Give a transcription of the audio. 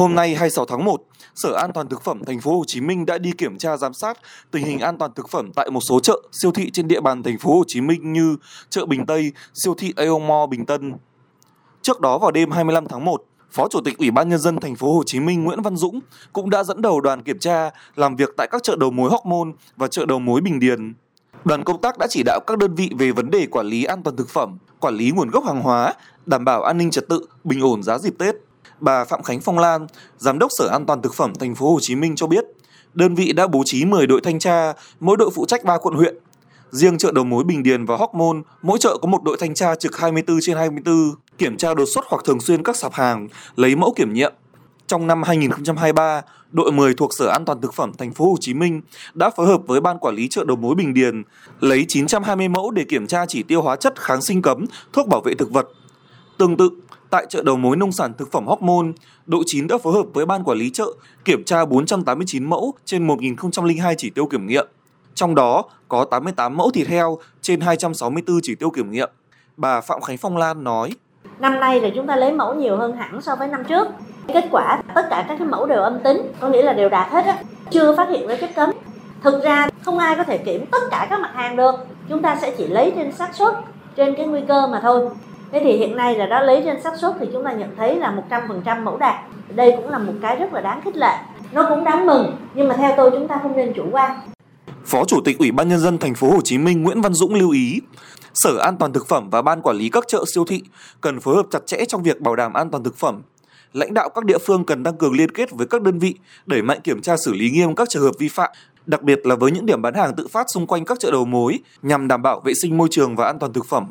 Hôm nay 26 tháng 1, Sở An toàn thực phẩm thành phố Hồ Chí Minh đã đi kiểm tra giám sát tình hình an toàn thực phẩm tại một số chợ, siêu thị trên địa bàn thành phố Hồ Chí Minh như chợ Bình Tây, siêu thị Aeon Bình Tân. Trước đó vào đêm 25 tháng 1, Phó Chủ tịch Ủy ban nhân dân thành phố Hồ Chí Minh Nguyễn Văn Dũng cũng đã dẫn đầu đoàn kiểm tra làm việc tại các chợ đầu mối Hóc Môn và chợ đầu mối Bình Điền. Đoàn công tác đã chỉ đạo các đơn vị về vấn đề quản lý an toàn thực phẩm, quản lý nguồn gốc hàng hóa, đảm bảo an ninh trật tự, bình ổn giá dịp Tết. Bà Phạm Khánh Phong Lan, Giám đốc Sở An toàn thực phẩm thành phố Hồ Chí Minh cho biết, đơn vị đã bố trí 10 đội thanh tra, mỗi đội phụ trách 3 quận huyện. Riêng chợ đầu mối Bình Điền và Hóc Môn, mỗi chợ có một đội thanh tra trực 24 trên 24, kiểm tra đột xuất hoặc thường xuyên các sạp hàng, lấy mẫu kiểm nghiệm. Trong năm 2023, đội 10 thuộc Sở An toàn thực phẩm thành phố Hồ Chí Minh đã phối hợp với ban quản lý chợ đầu mối Bình Điền lấy 920 mẫu để kiểm tra chỉ tiêu hóa chất kháng sinh cấm, thuốc bảo vệ thực vật. Tương tự, tại chợ đầu mối nông sản thực phẩm Hóc Môn, đội 9 đã phối hợp với ban quản lý chợ kiểm tra 489 mẫu trên 1002 chỉ tiêu kiểm nghiệm. Trong đó có 88 mẫu thịt heo trên 264 chỉ tiêu kiểm nghiệm. Bà Phạm Khánh Phong Lan nói: Năm nay là chúng ta lấy mẫu nhiều hơn hẳn so với năm trước. Kết quả tất cả các cái mẫu đều âm tính, có nghĩa là đều đạt hết á, chưa phát hiện ra chất cấm. Thực ra không ai có thể kiểm tất cả các mặt hàng được. Chúng ta sẽ chỉ lấy trên xác suất, trên cái nguy cơ mà thôi. Thế thì hiện nay là đó lấy trên xác suất thì chúng ta nhận thấy là 100% mẫu đạt. Đây cũng là một cái rất là đáng khích lệ. Nó cũng đáng mừng, nhưng mà theo tôi chúng ta không nên chủ quan. Phó Chủ tịch Ủy ban nhân dân thành phố Hồ Chí Minh Nguyễn Văn Dũng lưu ý, Sở An toàn thực phẩm và ban quản lý các chợ siêu thị cần phối hợp chặt chẽ trong việc bảo đảm an toàn thực phẩm. Lãnh đạo các địa phương cần tăng cường liên kết với các đơn vị, đẩy mạnh kiểm tra xử lý nghiêm các trường hợp vi phạm, đặc biệt là với những điểm bán hàng tự phát xung quanh các chợ đầu mối nhằm đảm bảo vệ sinh môi trường và an toàn thực phẩm.